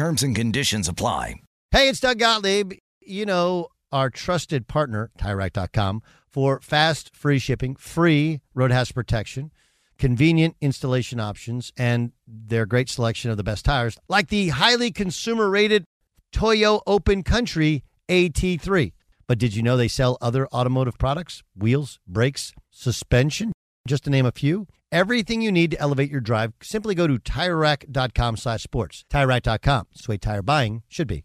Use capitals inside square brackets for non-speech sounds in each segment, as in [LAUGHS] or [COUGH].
Terms and conditions apply. Hey, it's Doug Gottlieb. You know, our trusted partner, TireRack.com, for fast, free shipping, free road hazard protection, convenient installation options, and their great selection of the best tires, like the highly consumer rated Toyo Open Country AT3. But did you know they sell other automotive products? Wheels, brakes, suspension, just to name a few. Everything you need to elevate your drive, simply go to TireRack.com slash sports. TireRack.com. It's the way tire buying should be.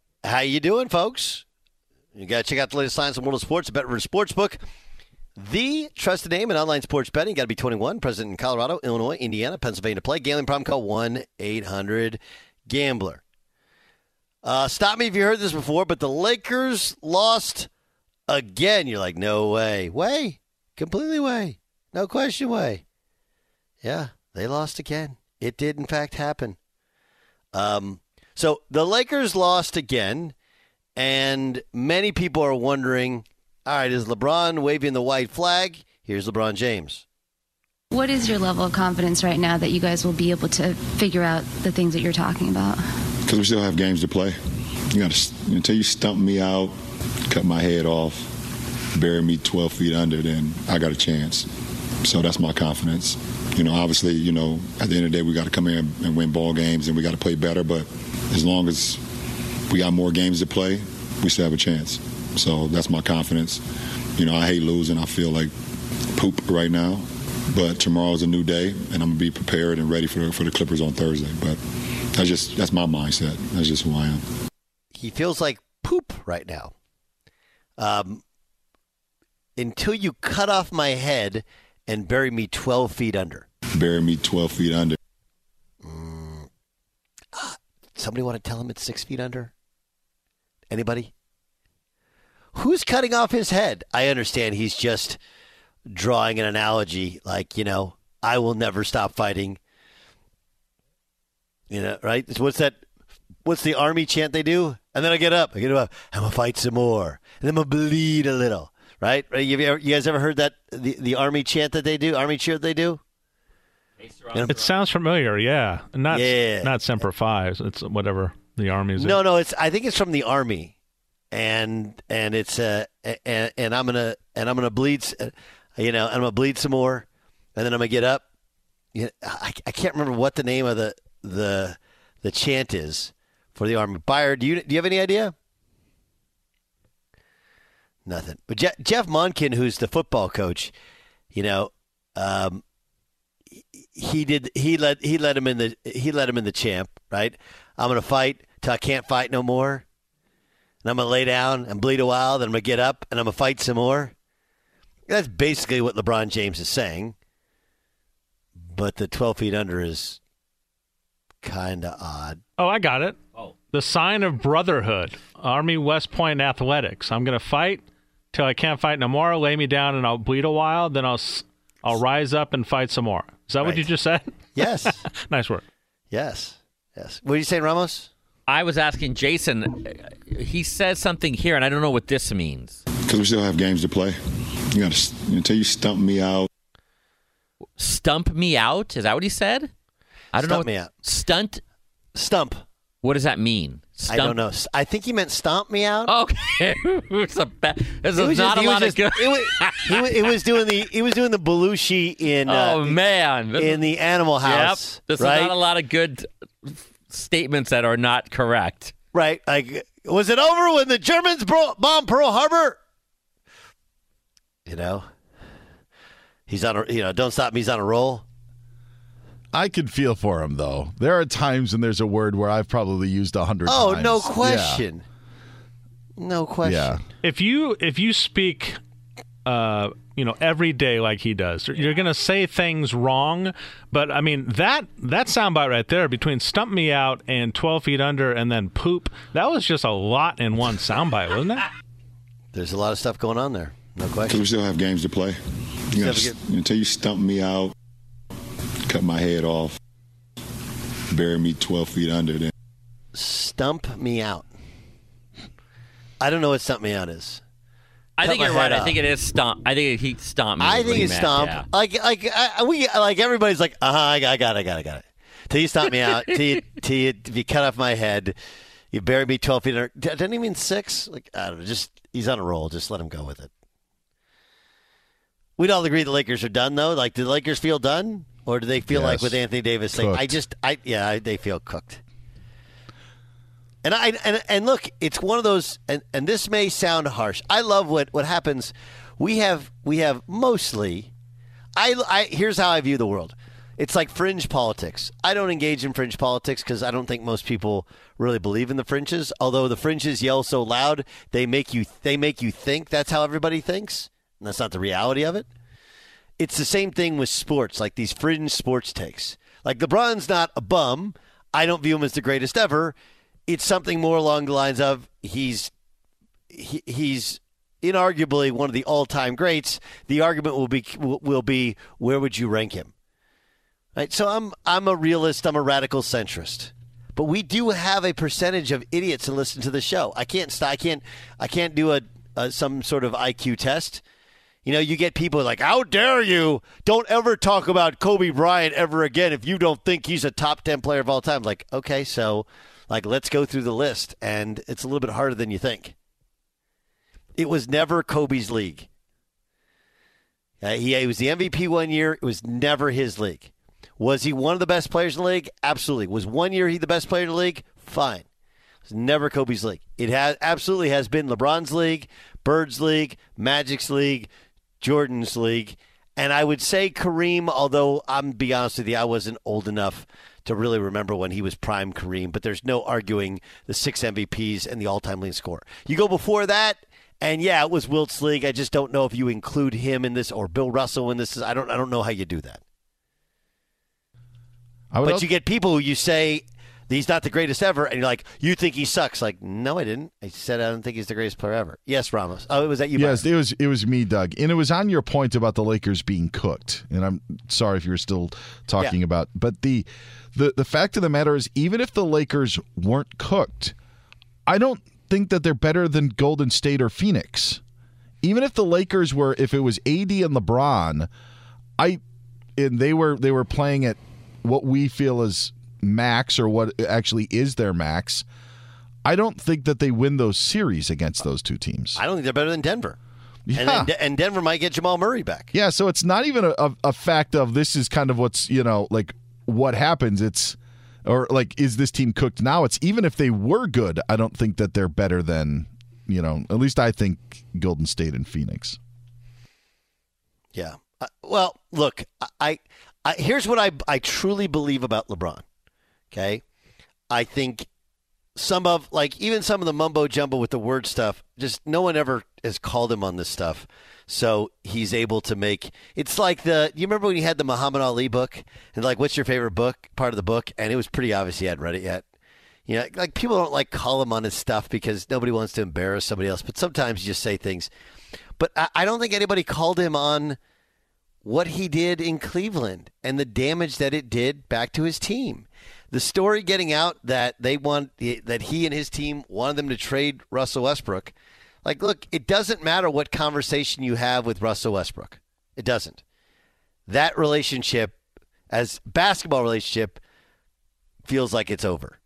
How you doing, folks? You got to check out the latest lines on World of Sports, Betting Sportsbook. The trusted name in online sports betting. Got to be 21. Present in Colorado, Illinois, Indiana, Pennsylvania play. Gambling problem call 1 800 Gambler. Uh, stop me if you heard this before, but the Lakers lost again. You're like, no way. Way. Completely way. No question way. Yeah, they lost again. It did, in fact, happen. Um, so the Lakers lost again, and many people are wondering all right, is LeBron waving the white flag? Here's LeBron James. What is your level of confidence right now that you guys will be able to figure out the things that you're talking about? Because we still have games to play. You got to until you stump me out, cut my head off, bury me 12 feet under, then I got a chance. So that's my confidence. You know, obviously, you know, at the end of the day, we got to come in and win ball games, and we got to play better. But as long as we got more games to play, we still have a chance. So that's my confidence. You know, I hate losing. I feel like poop right now. But tomorrow's a new day, and I'm gonna be prepared and ready for for the Clippers on Thursday. But that's just that's my mindset. That's just who I am. He feels like poop right now. Um, until you cut off my head and bury me 12 feet under. Bury me 12 feet under. Mm. Uh, somebody want to tell him it's six feet under? Anybody? Who's cutting off his head? I understand he's just drawing an analogy, like, you know, I will never stop fighting. You know, right? What's that? What's the army chant they do? And then I get up. I get up. I'm gonna fight some more, and then I'm gonna bleed a little. Right? You, guys ever heard that the the army chant that they do? Army cheer that they do? It sounds familiar, yeah. Not Yeah. not Semper Fi. It's whatever the army's. No, no. It's I think it's from the army, and and it's uh and, and I'm gonna and I'm gonna bleed, uh, you know, I'm gonna bleed some more, and then I'm gonna get up. You know, I, I can't remember what the name of the the the chant is for the Army. Beyer, do you do you have any idea? Nothing. But Je- Jeff Monken, who's the football coach, you know, um, he did he let he let him in the he let him in the champ right. I'm gonna fight till I can't fight no more, and I'm gonna lay down and bleed a while. Then I'm gonna get up and I'm gonna fight some more. That's basically what LeBron James is saying. But the 12 feet under is kind of odd. Oh, I got it. Oh. The sign of brotherhood, Army West Point Athletics. I'm going to fight till I can't fight no more. Lay me down and I'll bleed a while. Then I'll I'll rise up and fight some more. Is that right. what you just said? Yes. [LAUGHS] nice work. Yes. Yes. What are you saying, Ramos? I was asking Jason. Uh, he says something here, and I don't know what this means. Because we still have games to play. You got to until you stump me out. Stump me out? Is that what he said? I don't stump know. me out. Stunt. Stump. What does that mean? Stump? I don't know. I think he meant stomp me out. Okay, [LAUGHS] it's a ba- this is not just, a lot just, of good. It was, he, was, he, was, doing the he was doing the Belushi in. Oh uh, man, in the Animal House. Yep. This right? is not a lot of good statements that are not correct. Right. Like, was it over when the Germans bro- bombed Pearl Harbor? You know, he's on a you know. Don't stop me. He's on a roll. I can feel for him though. There are times when there's a word where I've probably used a hundred. Oh, times. no question. Yeah. No question. Yeah. If you if you speak, uh, you know, every day like he does, you're gonna say things wrong. But I mean that that soundbite right there between "stump me out" and "12 feet under" and then "poop" that was just a lot in one soundbite, wasn't it? There's a lot of stuff going on there. No question. Because we still have games to play. You gotta, until you stump me out, cut my head off, bury me 12 feet under, then. Stump me out. I don't know what stump me out is. I Cut think you're right. head I think it is stomp. I think he stomped me. I think he it's stomp. yeah. Like, like I, we, like everybody's like, uh huh, I got, I got, it, I got, it, I got it. Till you stomp me out, till you, [LAUGHS] till you, if you cut off my head, you bury me twelve feet under. Doesn't he mean six? Like, I don't know. Just he's on a roll. Just let him go with it. We'd all agree the Lakers are done, though. Like, do the Lakers feel done, or do they feel like with Anthony Davis saying, "I just, I, yeah, I, they feel cooked." And I and and look, it's one of those, and, and this may sound harsh. I love what what happens. We have we have mostly. I, I here's how I view the world. It's like fringe politics. I don't engage in fringe politics because I don't think most people really believe in the fringes. Although the fringes yell so loud, they make you they make you think that's how everybody thinks, and that's not the reality of it. It's the same thing with sports, like these fringe sports takes. Like LeBron's not a bum. I don't view him as the greatest ever. It's something more along the lines of he's he, he's inarguably one of the all-time greats. The argument will be will, be where would you rank him? Right. So I'm I'm a realist. I'm a radical centrist. But we do have a percentage of idiots that listen to the show. I can't I can't I can't do a, a some sort of IQ test. You know, you get people like, "How dare you? Don't ever talk about Kobe Bryant ever again if you don't think he's a top 10 player of all time." Like, okay, so like let's go through the list and it's a little bit harder than you think. It was never Kobe's league. Uh, he, he was the MVP one year. It was never his league. Was he one of the best players in the league? Absolutely. Was one year he the best player in the league? Fine. It was never Kobe's league. It has absolutely has been LeBron's league, Bird's league, Magic's league, Jordan's league, and I would say Kareem. Although I'm be honest with you, I wasn't old enough to really remember when he was prime Kareem. But there's no arguing the six MVPs and the all-time leading scorer. You go before that. And yeah, it was Wilt's league. I just don't know if you include him in this or Bill Russell in this. I don't. I don't know how you do that. But also- you get people who you say he's not the greatest ever, and you're like, you think he sucks. Like, no, I didn't. I said I don't think he's the greatest player ever. Yes, Ramos. Oh, it was that you? Yes, it was it was me, Doug, and it was on your point about the Lakers being cooked. And I'm sorry if you're still talking Yeah. about, but the the the fact of the matter is, even if the Lakers weren't cooked, I don't think that they're better than Golden State or Phoenix. Even if the Lakers were, if it was AD and LeBron, I and they were they were playing at what we feel is max or what actually is their max. I don't think that they win those series against those two teams. I don't think they're better than Denver. Yeah. And, then, and Denver might get Jamal Murray back. Yeah, so it's not even a, a, a fact of this is kind of what's, you know, like what happens. It's or like is this team cooked now? It's even if they were good, I don't think that they're better than you know. At least I think Golden State and Phoenix. Yeah. Uh, well, look, I, I here's what I I truly believe about LeBron. Okay, I think some of like even some of the mumbo jumbo with the word stuff. Just no one ever has called him on this stuff, so he's able to make. It's like the you remember when he had the Muhammad Ali book and like what's your favorite book part of the book, and it was pretty obvious he hadn't read it yet. You know, like people don't like call him on his stuff because nobody wants to embarrass somebody else. But sometimes you just say things. But I, I don't think anybody called him on what he did in Cleveland and the damage that it did back to his team. The story getting out that they want that he and his team wanted them to trade Russell Westbrook. Like, look, it doesn't matter what conversation you have with Russell Westbrook. It doesn't. That relationship, as basketball relationship, feels like it's over.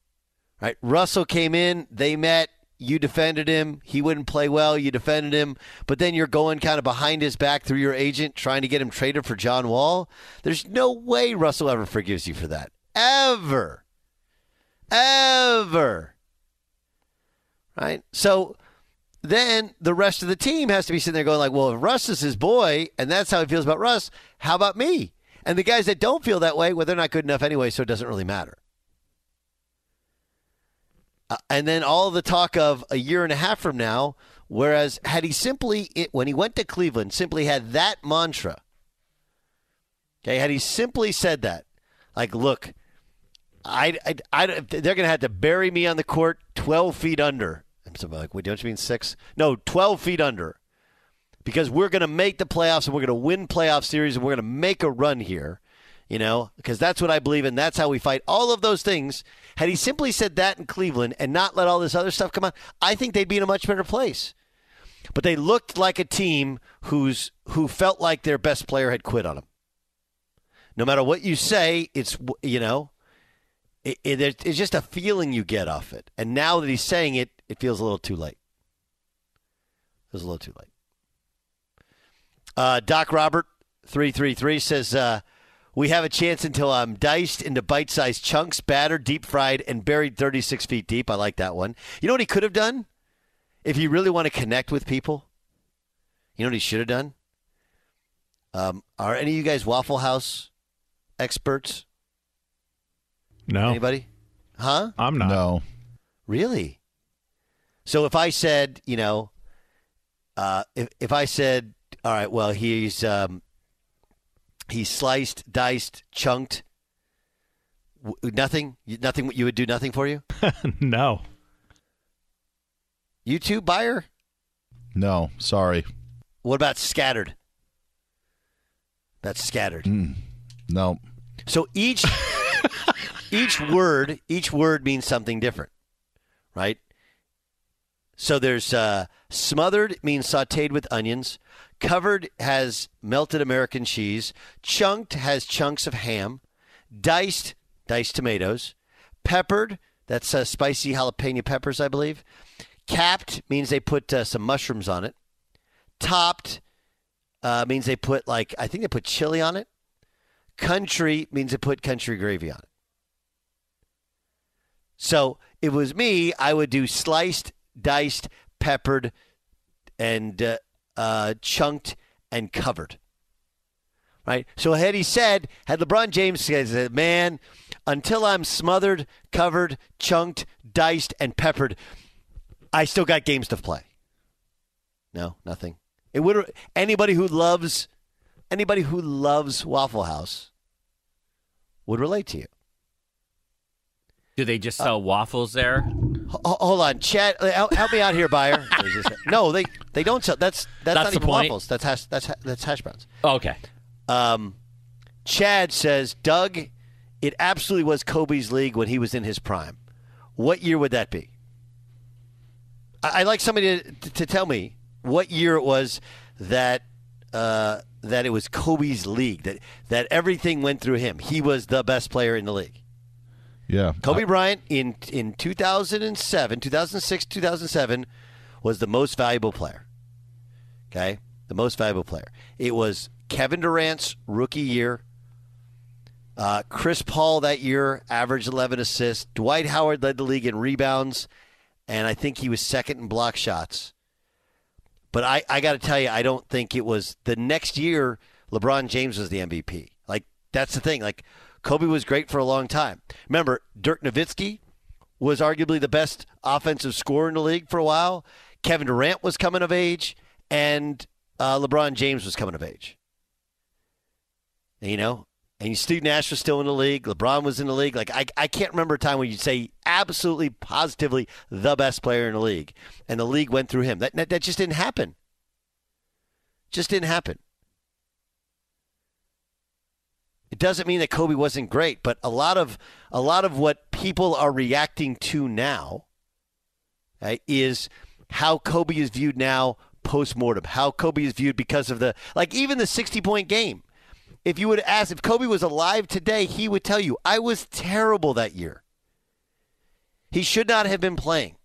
Right? Russell came in, they met, you defended him. He wouldn't play well. You defended him. But then you're going kind of behind his back through your agent trying to get him traded for John Wall. There's no way Russell ever forgives you for that. Ever. Ever. Right? So then the rest of the team has to be sitting there going like, well, if Russ is his boy and that's how he feels about Russ, how about me? And the guys that don't feel that way, well, they're not good enough anyway, so it doesn't really matter. Uh, and then all the talk of a year and a half from now, whereas had he simply, it, when he went to Cleveland, simply had that mantra, okay, had he simply said that, like, look, I, I, I they're going to have to bury me on the court 12 feet under. I'm like, wait, don't you mean six? No, 12 feet under. Because we're going to make the playoffs and we're going to win playoff series and we're going to make a run here you know, because that's what I believe in. That's how we fight. All of those things. Had he simply said that in Cleveland and not let all this other stuff come out, I think they'd be in a much better place. But they looked like a team who's who felt like their best player had quit on them. No matter what you say, it's you know, it, it, it's just a feeling you get off it. And now that he's saying it, it feels a little too late. It feels a little too late. Uh, Doc Robert three three three says. Uh, we have a chance until I'm diced into bite sized chunks, battered, deep fried, and buried 36 feet deep. I like that one. You know what he could have done? If you really want to connect with people, you know what he should have done? Um, are any of you guys Waffle House experts? No. Anybody? Huh? I'm not. No. Really? So if I said, you know, uh, if if I said, all right, well, he's um, He's sliced, diced, chunked. W- nothing. Nothing. You would do nothing for you. [LAUGHS] no. You too, Beyer. No, sorry. What about scattered? That's scattered. Mm, no. So each [LAUGHS] each word each word means something different, right? So there's uh, smothered means sautéed with onions. Covered has melted American cheese. Chunked has chunks of ham. Diced, diced tomatoes. Peppered, that's uh, spicy jalapeno peppers, I believe. Capped means they put uh, some mushrooms on it. Topped uh, means they put, like, I think they put chili on it. Country means they put country gravy on it. So it was me, I would do sliced, diced, peppered, and uh, uh, chunked and covered. Right? So had he said, had LeBron James said, man, until I'm smothered, covered, chunked, diced, and peppered, I still got games to play. No, nothing. It would anybody who loves anybody who loves Waffle House would relate to you. Do they just sell uh, waffles there? hold on, Chad. Uh, help, help me out here, Beyer. [LAUGHS] no, they they don't sell. That's that's, that's not even point. waffles. That's hash, that's that's hash browns. Oh, okay. Um, Chad says, Doug, it absolutely was Kobe's league when he was in his prime. What year would that be? I, would like somebody to, to, tell me what year it was that uh, that it was Kobe's league that that everything went through him. He was the best player in the league. Yeah. Kobe I, Bryant in in 2007, 2006, 2007 was the most valuable player. Okay? The most valuable player. It was Kevin Durant's rookie year. Uh, Chris Paul that year averaged 11 assists. Dwight Howard led the league in rebounds, and I think he was second in block shots. But I, I got to tell you, I don't think it was the next year. LeBron James was the MVP. Like that's the thing. Like Kobe was great for a long time. Remember, Dirk Nowitzki was arguably the best offensive scorer in the league for a while. Kevin Durant was coming of age, and uh, LeBron James was coming of age. And, you know, and Steve Nash was still in the league. LeBron was in the league. Like I, I can't remember a time when you'd say absolutely, positively the best player in the league, and the league went through him. That that, that just didn't happen. Just didn't happen. It doesn't mean that Kobe wasn't great, but a lot of a lot of what people are reacting to now right, is how Kobe is viewed now post mortem. How Kobe is viewed because of the like even the sixty point game. If you would ask if Kobe was alive today, he would tell you I was terrible that year. He should not have been playing.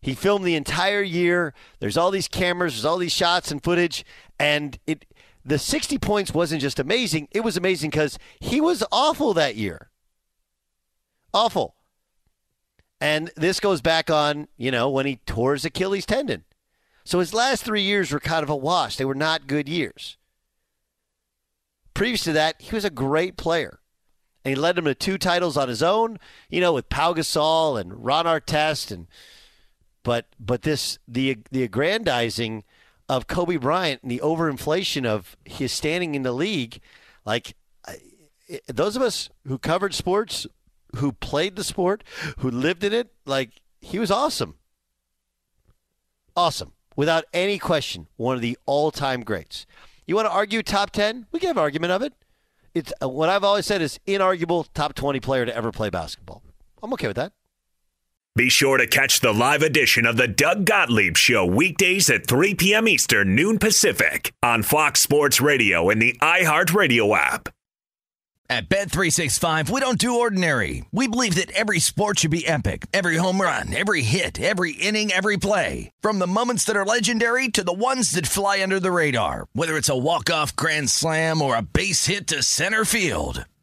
He filmed the entire year. There's all these cameras, there's all these shots and footage, and it the 60 points wasn't just amazing, it was amazing because he was awful that year. Awful. And this goes back on, you know, when he tore his Achilles tendon. So his last three years were kind of a wash. They were not good years. Previous to that, he was a great player. And he led them to two titles on his own, you know, with Pau Gasol and Ron Artest and but but this the the aggrandizing of Kobe Bryant and the overinflation of his standing in the league, like those of us who covered sports, who played the sport, who lived in it, like he was awesome. Awesome. Without any question, one of the all-time greats. You want to argue top 10? We can have an argument of it. It's uh, what I've always said is inarguable top 20 player to ever play basketball. I'm okay with that. Be sure to catch the live edition of the Doug Gottlieb Show weekdays at 3 p.m. Eastern, noon Pacific on Fox Sports Radio and the iHeartRadio app. At Bet365, we don't do ordinary. We believe that every sport should be epic. Every home run, every hit, every inning, every play. From the moments that are legendary to the ones that fly under the radar. Whether it's a walk-off grand slam or a base hit to center field.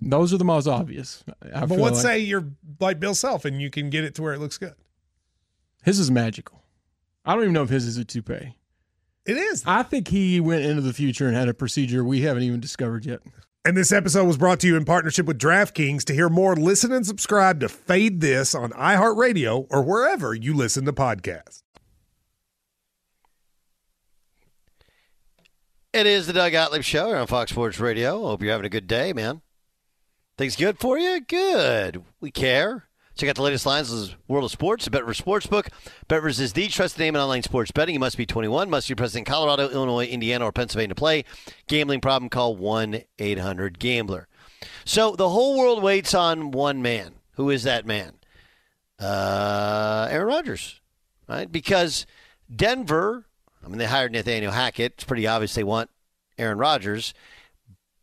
Those are the most obvious. I but feel let's like. say you're like Bill Self and you can get it to where it looks good. his is magical. I don't even know if his is a toupee. It is. I think he went into the future and had a procedure we haven't even discovered yet. And this episode was brought to you in partnership with DraftKings. To hear more, listen and subscribe to Fade This on iHeartRadio or wherever you listen to podcasts. It is the Doug Gottlieb Show here on Fox Sports Radio. Hope you're having a good day, man. Things good for you? Good. We care. Check out the latest lines of World of Sports, the BetRivers Sportsbook. BetRivers is the trusted name in online sports betting. You must be 21, must be present in Colorado, Illinois, Indiana, or Pennsylvania to play. Gambling problem, call 1-800-GAMBLER. So the whole world waits on one man. Who is that man? Uh, Aaron Rodgers, right? Because Denver, I mean, they hired Nathaniel Hackett. It's pretty obvious they want Aaron Rodgers,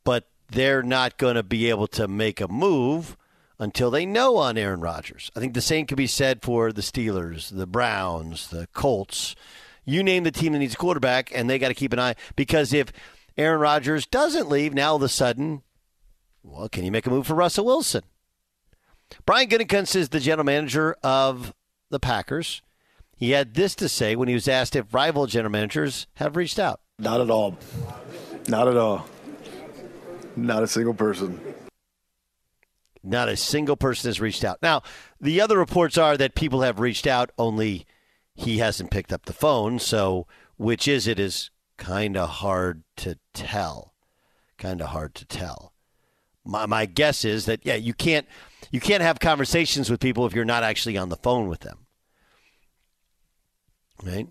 but they're not going to be able to make a move until they know on Aaron Rodgers. I think the same could be said for the Steelers, the Browns, the Colts. You name the team that needs a quarterback, and they got to keep an eye because if Aaron Rodgers doesn't leave, now all of a sudden, well, can you make a move for Russell Wilson? Brian Gutekunst is the general manager of the Packers. He had this to say when he was asked if rival general managers have reached out. Not at all. Not at all. Not a single person. Not a single person has reached out. Now, the other reports are that people have reached out, only he hasn't picked up the phone. So, which is it is kind of hard to tell. Kind of hard to tell. My, my guess is that yeah, you can't you can't have conversations with people if you're not actually on the phone with them. Right?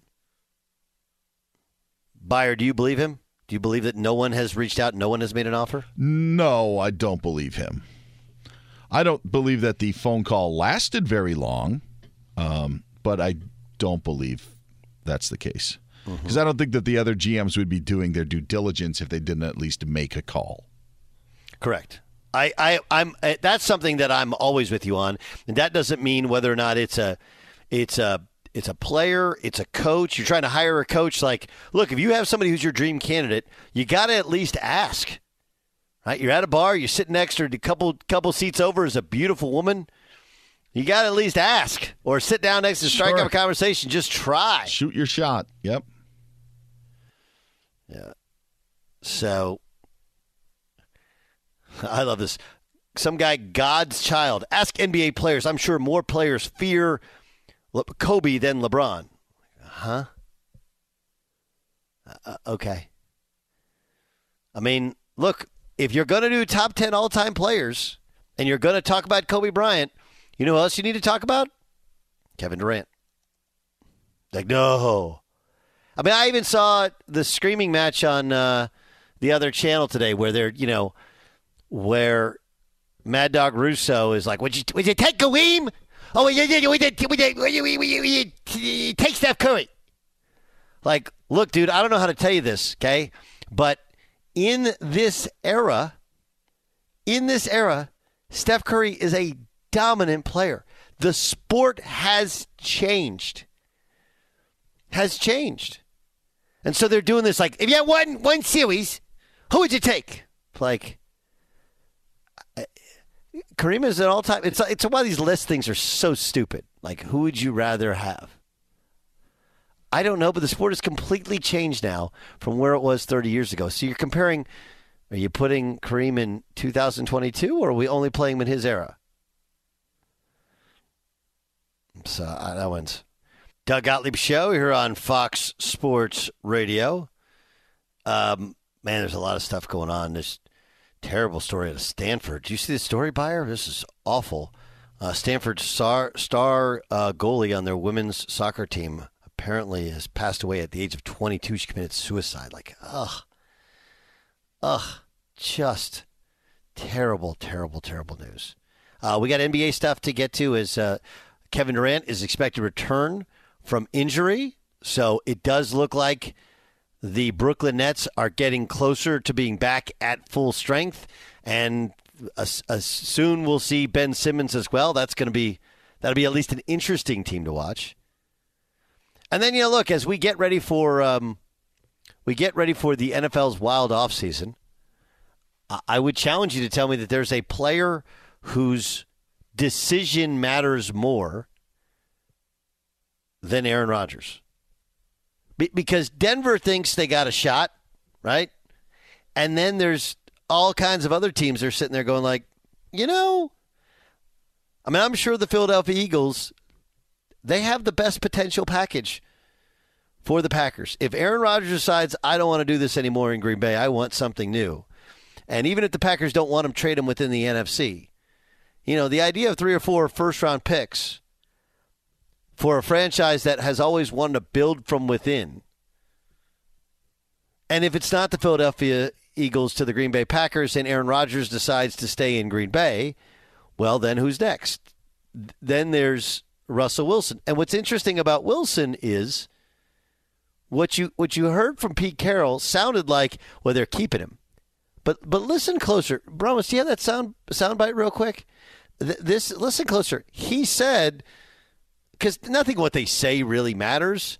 Beyer, do you believe him? Do you believe that no one has reached out, no one has made an offer? No, I don't believe him. I don't believe that the phone call lasted very long, um, but I don't believe that's the case. Because I don't think that the other GMs would be doing their due diligence if they didn't at least make a call. Correct. I, I, I'm. uh, That's something that I'm always with you on, and that doesn't mean whether or not it's a, it's a, it's a player, it's a coach. You're trying to hire a coach. Like, look, if you have somebody who's your dream candidate, you got to at least ask. Right? You're at a bar, you're sitting next to a couple couple seats over is a beautiful woman. You got to at least ask, or sit down next to strike Sure. up a conversation. Just try. Shoot your shot. Yep. Yeah. So I love this. Some guy, God's child. Ask NBA players. I'm sure more players fear Le- Kobe then LeBron. Huh? Uh, okay. I mean, look, if you're going to do top 10 all time players and you're going to talk about Kobe Bryant, you know who else you need to talk about? Kevin Durant. Like, no. I mean, I even saw the screaming match on uh, the other channel today where they're, you know, where Mad Dog Russo is like, would you, would you take Kareem? Oh, would you, would you, would you, would you, would you take Steph Curry? Like, look, dude, I don't know how to tell you this, okay? But in this era, in this era, Steph Curry is a dominant player. The sport has changed. Has changed. And so they're doing this like, if you had one one series, who would you take? Like Kareem is an all time. It's it's why these list things are so stupid. Like, who would you rather have? I don't know, but the sport has completely changed now from where it was 30 years ago. So you're comparing. Are you putting Kareem in 2022, or are we only playing him in his era? So uh, that one's Doug Gottlieb show here on Fox Sports Radio. Um, man, there's a lot of stuff going on. This terrible story of Stanford. Do you see the story, Beyer? This is awful. Uh, Stanford's star, star uh, goalie on their women's soccer team apparently has passed away at the age of 22. She committed suicide. Like, ugh. Ugh. Just terrible, terrible, terrible news. Uh, we got NBA stuff to get to as uh, Kevin Durant is expected to return from injury. So it does look like the Brooklyn Nets are getting closer to being back at full strength. And uh, uh, soon we'll see Ben Simmons as well. That's going to be that'll be at least an interesting team to watch. And then you know, look as we get ready for um, we get ready for the NFL's wild offseason, I would challenge you to tell me that there's a player whose decision matters more than Aaron Rodgers. Be- because Denver thinks they got a shot, right? And then there's all kinds of other teams that are sitting there going like, you know, I mean, I'm sure the Philadelphia Eagles, they have the best potential package for the Packers. If Aaron Rodgers decides, I don't want to do this anymore in Green Bay, I want something new. And even if the Packers don't want him, trade him within the NFC. You know, the idea of three or four first round picks for a franchise that has always wanted to build from within. And if it's not the Philadelphia Eagles to the Green Bay Packers and Aaron Rodgers decides to stay in Green Bay, well, then who's next? Then there's Russell Wilson. And what's interesting about Wilson is what you what you heard from Pete Carroll sounded like well they're keeping him. But but listen closer. Bromas, do you have that sound sound bite real quick? This listen closer. He said because nothing what they say really matters.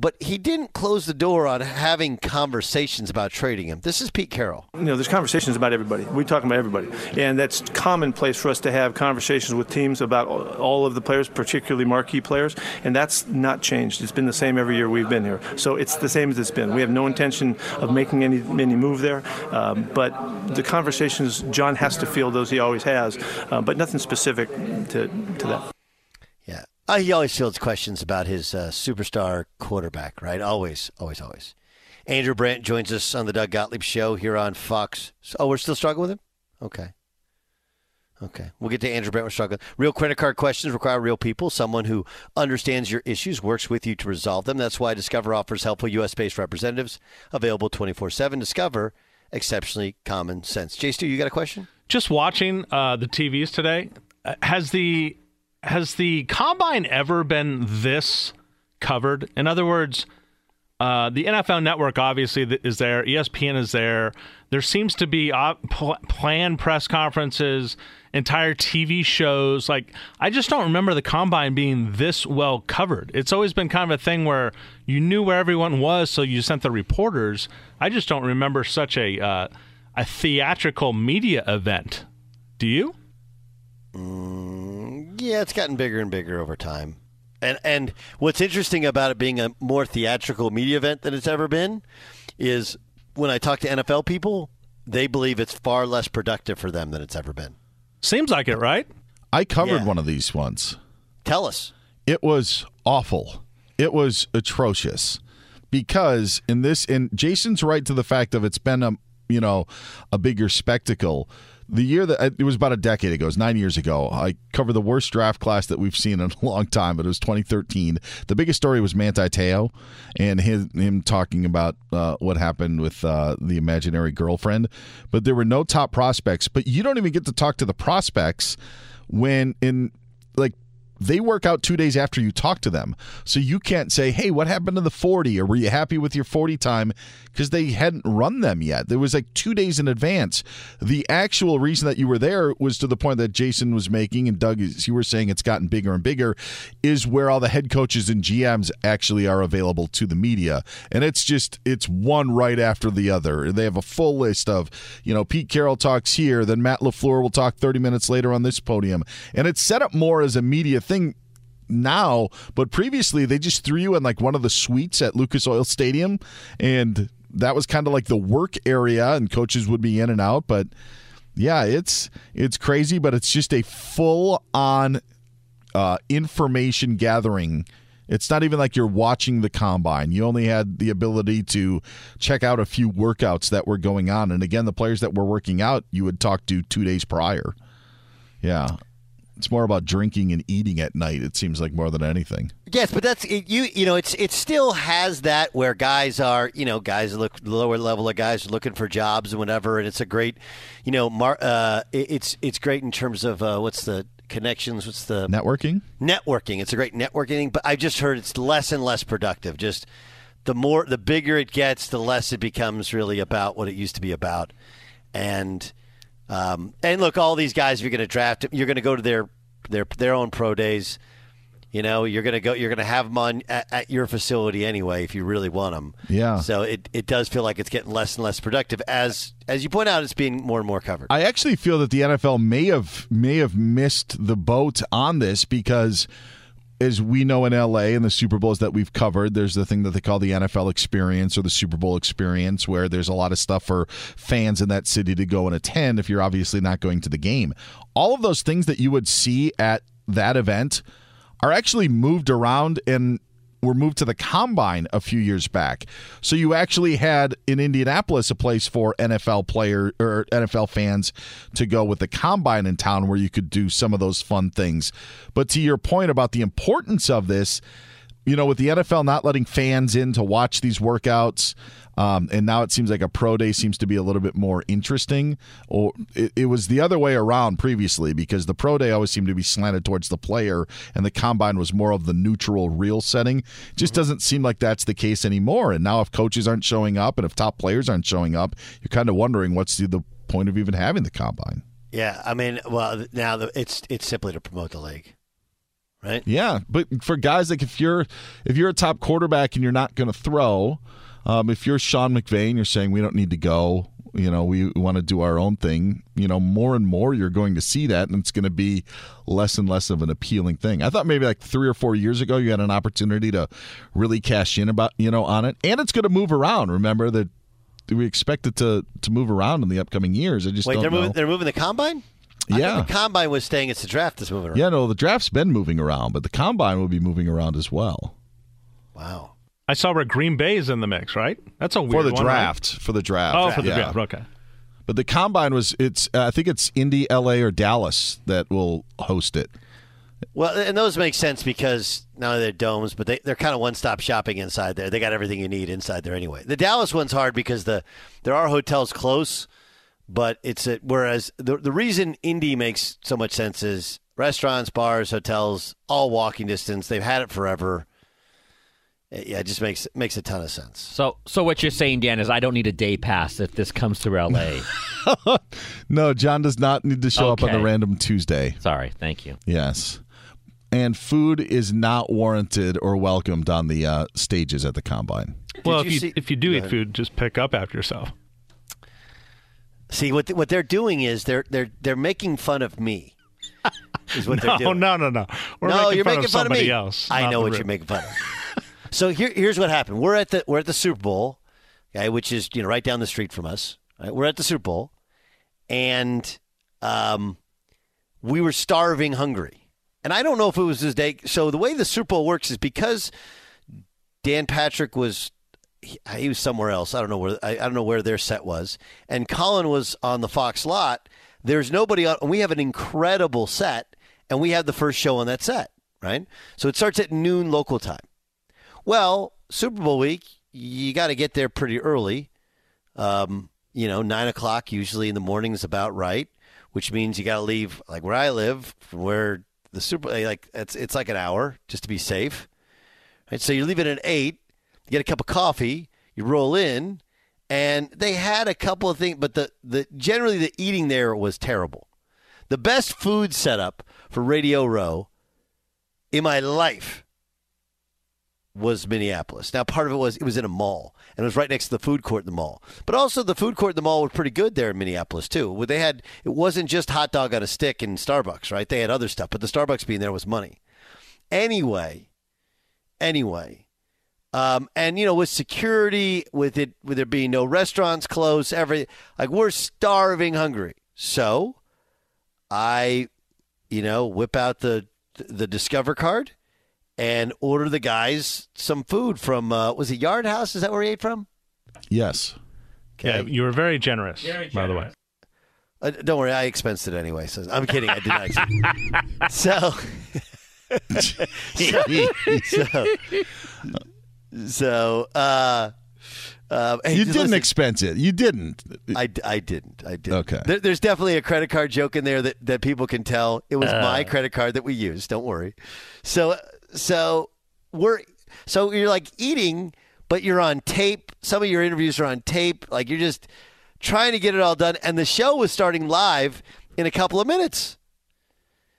But he didn't close the door on having conversations about trading him. This is Pete Carroll. You know, there's conversations about everybody. We talk about everybody, and that's commonplace for us to have conversations with teams about all of the players, particularly marquee players, and that's not changed. It's been the same every year we've been here. So it's the same as it's been. We have no intention of making any any move there, um, but the conversations John has to feel those he always has, uh, but nothing specific to to that. Uh, he always fields questions about his uh, superstar quarterback, right? Always, always, always. Andrew Brandt joins us on the Doug Gottlieb Show here on Fox. Oh, we're still struggling with him? Okay. Okay. We'll get to Andrew Brandt. We're struggling. Real credit card questions require real people, someone who understands your issues, works with you to resolve them. That's why Discover offers helpful U.S. based representatives available 24 7. Discover exceptionally common sense. Jay Stu, you got a question? Just watching uh, the TVs today, uh, has the has the combine ever been this covered? In other words, uh, the NFL Network obviously is there. ESPN is there. There seems to be uh, pl- planned press conferences, entire TV shows. Like I just don't remember the combine being this well covered. It's always been kind of a thing where you knew where everyone was, so you sent the reporters. I just don't remember such a uh, a theatrical media event. Do you? Mm, yeah, it's gotten bigger and bigger over time. And and what's interesting about it being a more theatrical media event than it's ever been is when I talk to NFL people, they believe it's far less productive for them than it's ever been. Seems like it, right? I covered Yeah. one of these once. Tell us. It was awful. It was atrocious because in this, and Jason's right to the fact of it's been a you know a bigger spectacle. The year that it was about a decade ago, it was nine years ago. I covered the worst draft class that we've seen in a [LAUGHS] long time, but it was 2013. The biggest story was Manti Te'o and him talking about uh, what happened with uh, the imaginary girlfriend. But there were no top prospects. But you don't even get to talk to the prospects when in they work out two days after you talk to them. So you can't say, hey, what happened to the 40? Or were you happy with your 40 time? Because they hadn't run them yet. There was like two days in advance. The actual reason that you were there was to the point that Jason was making, and Doug, as you were saying, it's gotten bigger and bigger, is where all the head coaches and GMs actually are available to the media. And it's just, it's one right after the other. They have a full list of, you know, Pete Carroll talks here, then Matt LaFleur will talk 30 minutes later on this podium. And it's set up more as a media thing now, but previously they just threw you in like one of the suites at Lucas Oil Stadium, and that was kind of like the work area, and coaches would be in and out. But yeah, it's it's crazy, but it's just a full on uh, information gathering. It's not even like you're watching the combine. You only had the ability to check out a few workouts that were going on. And again, the players that were working out, you would talk to two days prior. Yeah. It's more about drinking and eating at night. It seems like more than anything. Yes, but that's it, you. You know, it's it still has that where guys are. You know, guys look lower level of guys are looking for jobs and whatever, and it's a great. You know, mar, uh, it, it's it's great in terms of uh, what's the connections. What's the networking? Networking. It's a great networking, but I just heard it's less and less productive. Just the more the bigger it gets, the less it becomes really about what it used to be about, and um, and look, all these guys, if you're going to draft, you're going to go to their their their own pro days. You know, you're going to go. You're going to have them on at, at, your facility anyway if you really want them. Yeah. So it, it does feel like it's getting less and less productive as as you point out. It's being more and more covered. I actually feel that the NFL may have may have missed the boat on this because as we know in LA and the Super Bowls that we've covered, there's the thing that they call the NFL experience or the Super Bowl experience, where there's a lot of stuff for fans in that city to go and attend if you're obviously not going to the game. All of those things that you would see at that event are actually moved around and were moved to the combine a few years back. So you actually had in Indianapolis a place for NFL player or NFL fans to go with the combine in town where you could do some of those fun things. But to your point about the importance of this, you know, with the NFL not letting fans in to watch these workouts, um, and now it seems like a pro day seems to be a little bit more interesting. Or it, it, was the other way around previously because the pro day always seemed to be slanted towards the player, and the combine was more of the neutral, real setting. It just mm-hmm. doesn't seem like that's the case anymore. And now, if coaches aren't showing up and if top players aren't showing up, you're kind of wondering what's the, the point of even having the combine. Yeah, I mean, well, now the, it's it's simply to promote the league right? Yeah, but for guys like if you're if you're a top quarterback and you're not going to throw, um, if you're Sean McVay and you're saying we don't need to go, you know, we want to do our own thing, you know, more and more you're going to see that, and it's going to be less and less of an appealing thing. I thought maybe like three or four years ago you had an opportunity to really cash in about you know on it, and it's going to move around. Remember that we expect it to to move around in the upcoming years. I just wait. they're moving. They're moving the combine. I yeah, the combine was staying. It's the draft that's moving around. Yeah, no, the draft's been moving around, but the combine will be moving around as well. Wow. I saw where Green Bay is in the mix, right? That's a weird for the one, draft. Right? For the draft. Oh, for the yeah. draft. Okay. But the combine was it's. Uh, I think it's Indy, L.A., or Dallas that will host it. Well, and those make sense because not only they're domes, but they, they're kind of one-stop shopping inside there. They got everything you need inside there anyway. The Dallas one's hard because the there are hotels close, but it's a, whereas the the reason Indy makes so much sense is restaurants, bars, hotels, all walking distance. They've had it forever. Yeah, it just makes makes a ton of sense. So, so what you're saying, Dan, is I don't need a day pass if this comes through [LAUGHS] LA. no, John does not need to show Okay. up on the random Tuesday. Sorry, thank you. Yes, and food is not warranted or welcomed on the uh, stages at the combine. Well, you if you see- if you do eat food, just pick up after yourself. See what what they're doing is they're they're they're making fun of me. Is what [LAUGHS] no, they're doing. no, no, no. We're no, you're making of fun of somebody me. else. I know what you're making fun of. [LAUGHS] so here, here's what happened. We're at the we're at the Super Bowl, okay, which is you know right down the street from us. Right? We're at the Super Bowl, and um, we were starving hungry. And I don't know if it was this day. So the way the Super Bowl works is because Dan Patrick was he, he was somewhere else. I don't know where I, I don't know where their set was, and Colin was on the Fox lot. There's nobody on. We have an incredible set, and we have the first show on that set. Right, so it starts at noon local time. Well, Super Bowl week, you got to get there pretty early. Um, you know, nine o'clock usually in the morning is about right, which means you got to leave like where I live, where the Super like it's it's like an hour just to be safe. Right? So you leave it at eight. You get a cup of coffee. You roll in, and they had a couple of things, but the the generally the eating there was terrible. The best food setup for Radio Row in my life was Minneapolis. Now, part of it was it was in a mall, and it was right next to the food court in the mall. But also, the food court in the mall was pretty good there in Minneapolis too. They had it wasn't just hot dog on a stick and Starbucks, right? They had other stuff, but the Starbucks being there was money. Anyway, anyway, um, and you know, with security, with it, with there being no restaurants closed, every like we're starving hungry. So, I, you know, whip out the the Discover card and order the guys some food from uh, was it Yard House? Is that where he ate from? Yes. Yeah, you were very generous, by the way. Uh, don't worry, I expensed it anyway. So I'm kidding. I did not. Expense. [LAUGHS] so, [LAUGHS] so, so, uh, uh, hey, you didn't listen. expense it. You didn't. I, I didn't. I didn't. Okay. There, there's definitely a credit card joke in there that, that people can tell it was Uh. my credit card that we used. Don't worry. So so we're so you're like eating, but you're on tape. Some of your interviews are on tape. Like you're just trying to get it all done, and the show was starting live in a couple of minutes.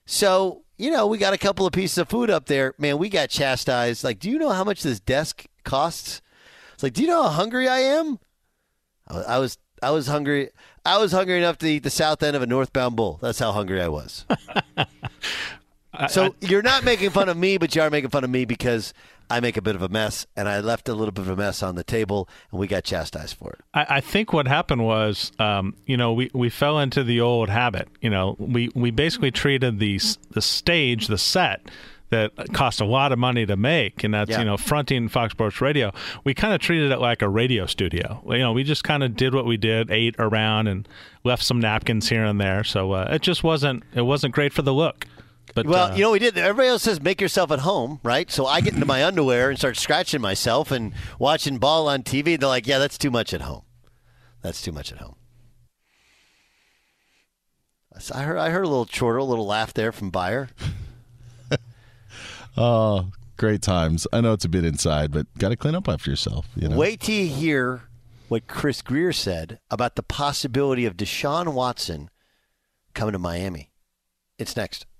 So you know we got a couple of pieces of food up there. Man, we got chastised. Like, do you know how much this desk costs? It's like, do you know how hungry I am? I was- I was I was hungry. I was hungry enough to eat the south end of a northbound bull. That's how hungry I was. [LAUGHS] so you're not making fun of me, but you are making fun of me because I make a bit of a mess, and I left a little bit of a mess on the table, and we got chastised for it. I, I think what happened was, um, you know, we, we fell into the old habit. You know, we, we basically treated the the stage, the set that cost a lot of money to make, and that's Yeah. you know fronting Fox Sports Radio. We kind of treated it like a radio studio. You know, we just kind of did what we did, ate around, and left some napkins here and there. So uh, it just wasn't it wasn't great for the look. But well, uh, you know, we did. Everybody else says make yourself at home, right? So I get into my underwear and start scratching myself and watching ball on TV. They're like, "Yeah, that's too much at home. That's too much at home." So I heard, I heard a little chortle, a little laugh there from Beyer. [LAUGHS] Oh, great times. I know it's a bit inside, but got to clean up after yourself. You know. Wait till you hear what Chris Grier said about the possibility of Deshaun Watson coming to Miami. It's next.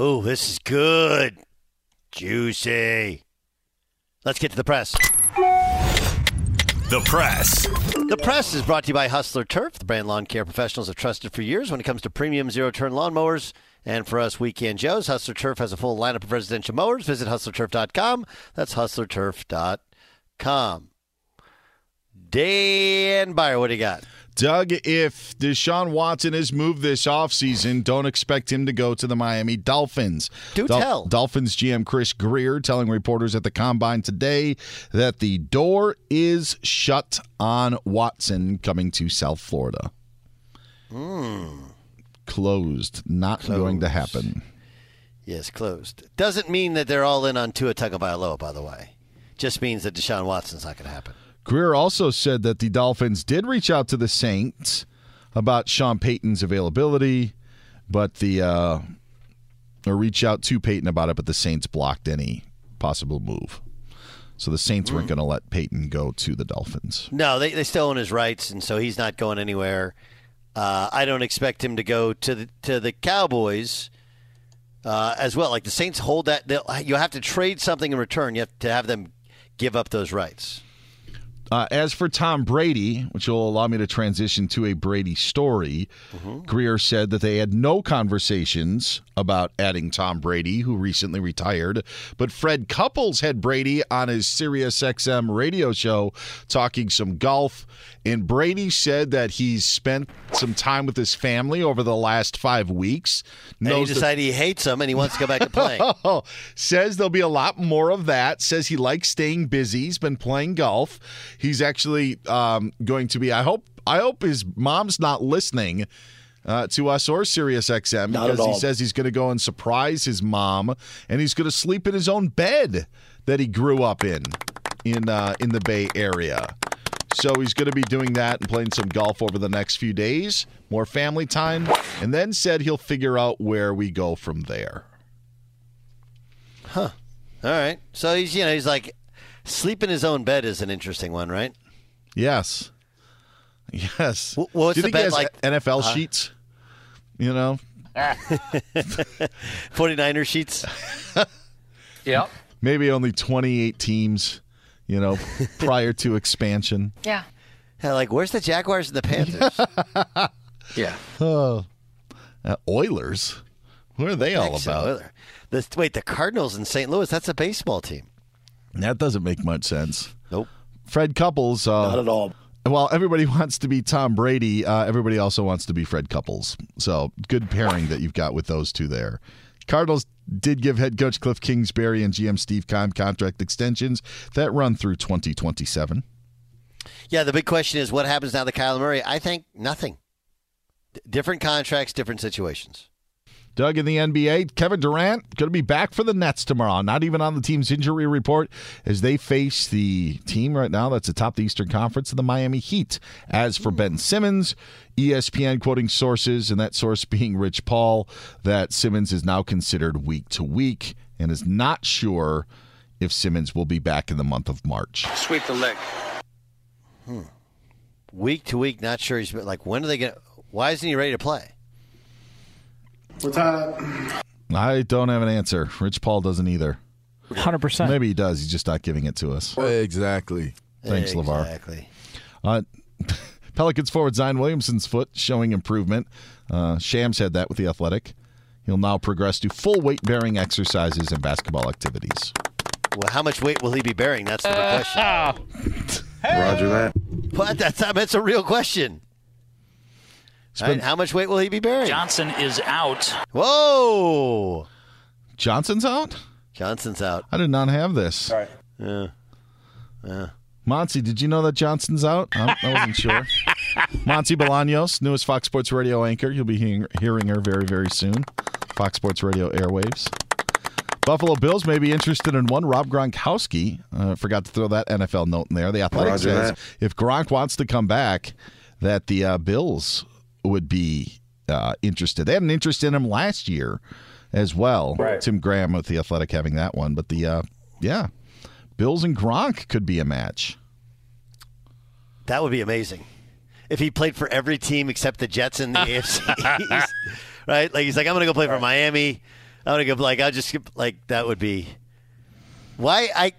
Oh, this is good. Juicy. Let's get to the press. The press. The press is brought to you by Hustler Turf, the brand lawn care professionals have trusted for years when it comes to premium zero turn lawnmowers. And for us weekend Joes, Hustler Turf has a full lineup of residential mowers. Visit hustlerturf.com. That's hustlerturf.com. Dan Beyer, what do you got? Doug, if Deshaun Watson is moved this offseason, don't expect him to go to the Miami Dolphins. Do tell. Dolphins GM Chris Grier telling reporters at the Combine today that the door is shut on Watson coming to South Florida. Mm. Closed. Not Closed. going to happen. Yes, closed. Doesn't mean that they're all in on Tua Tagovailoa, by the way. Just means that Deshaun Watson's not going to happen. Grier also said that the Dolphins did reach out to the Saints about Sean Payton's availability, but the uh, or reach out to Payton about it, but the Saints blocked any possible move. So the Saints weren't going to let Payton go to the Dolphins. No, they, they still own his rights, and so he's not going anywhere. Uh, I don't expect him to go to the to the Cowboys uh, as well. Like the Saints hold that, they'll- you have to trade something in return. You have to have them give up those rights. Uh, as for Tom Brady, which will allow me to transition to a Brady story, Grier said that they had no conversations about adding Tom Brady, who recently retired. But Fred Couples had Brady on his SiriusXM radio show talking some golf. And Brady said that he's spent some time with his family over the last five weeks. And he that- decided he hates them and he wants to go back to playing. [LAUGHS] says there'll be a lot more of that. Says he likes staying busy. He's been playing golf. He's actually um, going to be. I hope. I hope his mom's not listening. Uh, to us or Sirius XM Not because he says he's going to go and surprise his mom, and he's going to sleep in his own bed that he grew up in in uh, in the Bay Area. So he's going to be doing that and playing some golf over the next few days, more family time, and then said he'll figure out where we go from there. Huh. All right. So he's you know he's like sleep in his own bed is an interesting one, right? Yes. Yes. Wh- what's Do you the think he bet has like? NFL Uh, sheets? You know? [LAUGHS] 49er sheets. [LAUGHS] Yep. Maybe only 28 teams, you know, [LAUGHS] prior to expansion. Yeah. Yeah, like where's the Jaguars and the Panthers? [LAUGHS] Yeah. Oh. Uh, Oilers? What are they all about? The, wait, the Cardinals in St. Louis, that's a baseball team. That doesn't make much sense. Nope. Fred Couples. Uh, Not at all. Well, everybody [LAUGHS] wants to be Tom Brady. Uh, everybody also wants to be Fred Couples. So good pairing that you've got with those two there. Cardinals did give head coach Cliff Kingsbury and GM Steve Keim contract extensions that run through 2027. Yeah, the big question is what happens now to Kyler Murray? I think nothing. D- different contracts, different situations. Doug in the NBA, Kevin Durant going to be back for the Nets tomorrow. Not even on the team's injury report as they face the team right now that's atop the Eastern Conference, the Miami Heat. As for Ben Simmons, ESPN quoting sources, and that source [LAUGHS] being Rich Paul, that Simmons is now considered week to week and is not sure if Simmons will be back in the month of March. Sweep the leg. Hmm. Week to week, not sure he's like. When are they going? to Why isn't he ready to play? What time? I don't have an answer. Rich Paul doesn't either. 100%. Maybe he does. He's just not giving it to us. Exactly. Thanks, LeVar. Exactly. Uh, [LAUGHS] Pelicans forward Zion Williamson's foot showing improvement. Uh, Shams had that with the Athletic. He'll now progress to full weight bearing exercises and basketball activities. Well, how much weight will he be bearing? That's the big [LAUGHS] question. Roger that. What? That's that's a real question. All right, how much weight will he be bearing? Johnson is out. Whoa! Johnson's out? Johnson's out. I did not have this. All right. Yeah. Yeah. Monty, did you know that Johnson's out? I, I wasn't sure. [LAUGHS] Monty Bolaños, newest Fox Sports Radio anchor. You'll be hearing, hearing her very, very soon. Fox Sports Radio airwaves. Buffalo Bills may be interested in one Rob Gronkowski. Uh, forgot to throw that NFL note in there. The Athletic Roger says that. if Gronk wants to come back, that the uh, Bills would be uh, interested. They had an interest in him last year as well. Right. Tim Graham with the Athletic having that one, but the uh, yeah, Bills and Gronk could be a match. That would be amazing. If he played for every team except the Jets and the [LAUGHS] AFC, right? Like he's like, I'm going to go play for Miami. I'm going to go like I'll just skip- like that would be. Why I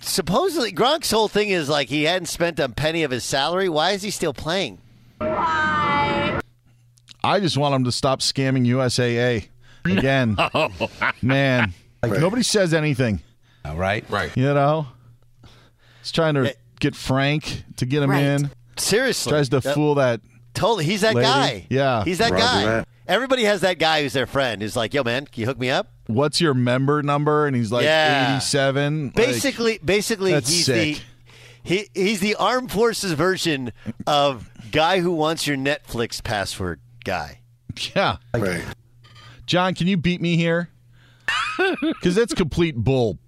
supposedly Gronk's whole thing is like he hadn't spent a penny of his salary. Why is he still playing? I just want him to stop scamming USAA again. [LAUGHS] Man, [LAUGHS] like nobody says anything. Right, right. You know, he's trying to eh. get Frank to get him Right. in. Seriously, Tries to That- fool that. Totally, he's that lady. guy. Yeah, he's that Roger guy. that. Everybody has that guy who's their friend. Who's like, yo, man, can you hook me up? What's your member number? And he's like Yeah. 87. Like, Basically, basically, that's he's sick. the he he's the armed forces version of guy who wants your Netflix password guy. yeah. Right. John, can you beat me here? [LAUGHS] Because that's complete bull.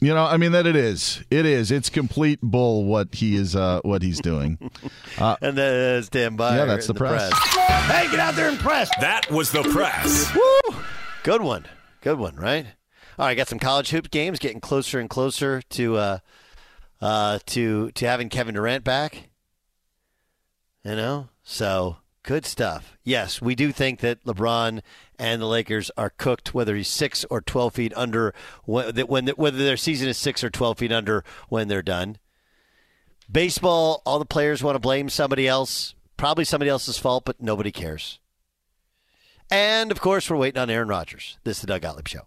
You know, I mean that it is. It is. It's complete bull what he is. Uh, what he's doing. [LAUGHS] Uh, and then stand by. Yeah, that's the press. Hey, get out there and press. That was the press. Woo! Good one. Good one, right? All right, got some college hoop games getting closer and closer to uh uh to to having Kevin Durant back. You know? So, good stuff. Yes, we do think that LeBron and the Lakers are cooked whether he's 6 or 12 feet under when, whether their season is 6 or 12 feet under when they're done. Baseball, all the players want to blame somebody else. Probably somebody else's fault, but nobody cares. And of course, we're waiting on Aaron Rodgers. This is the Doug Gottlieb Show.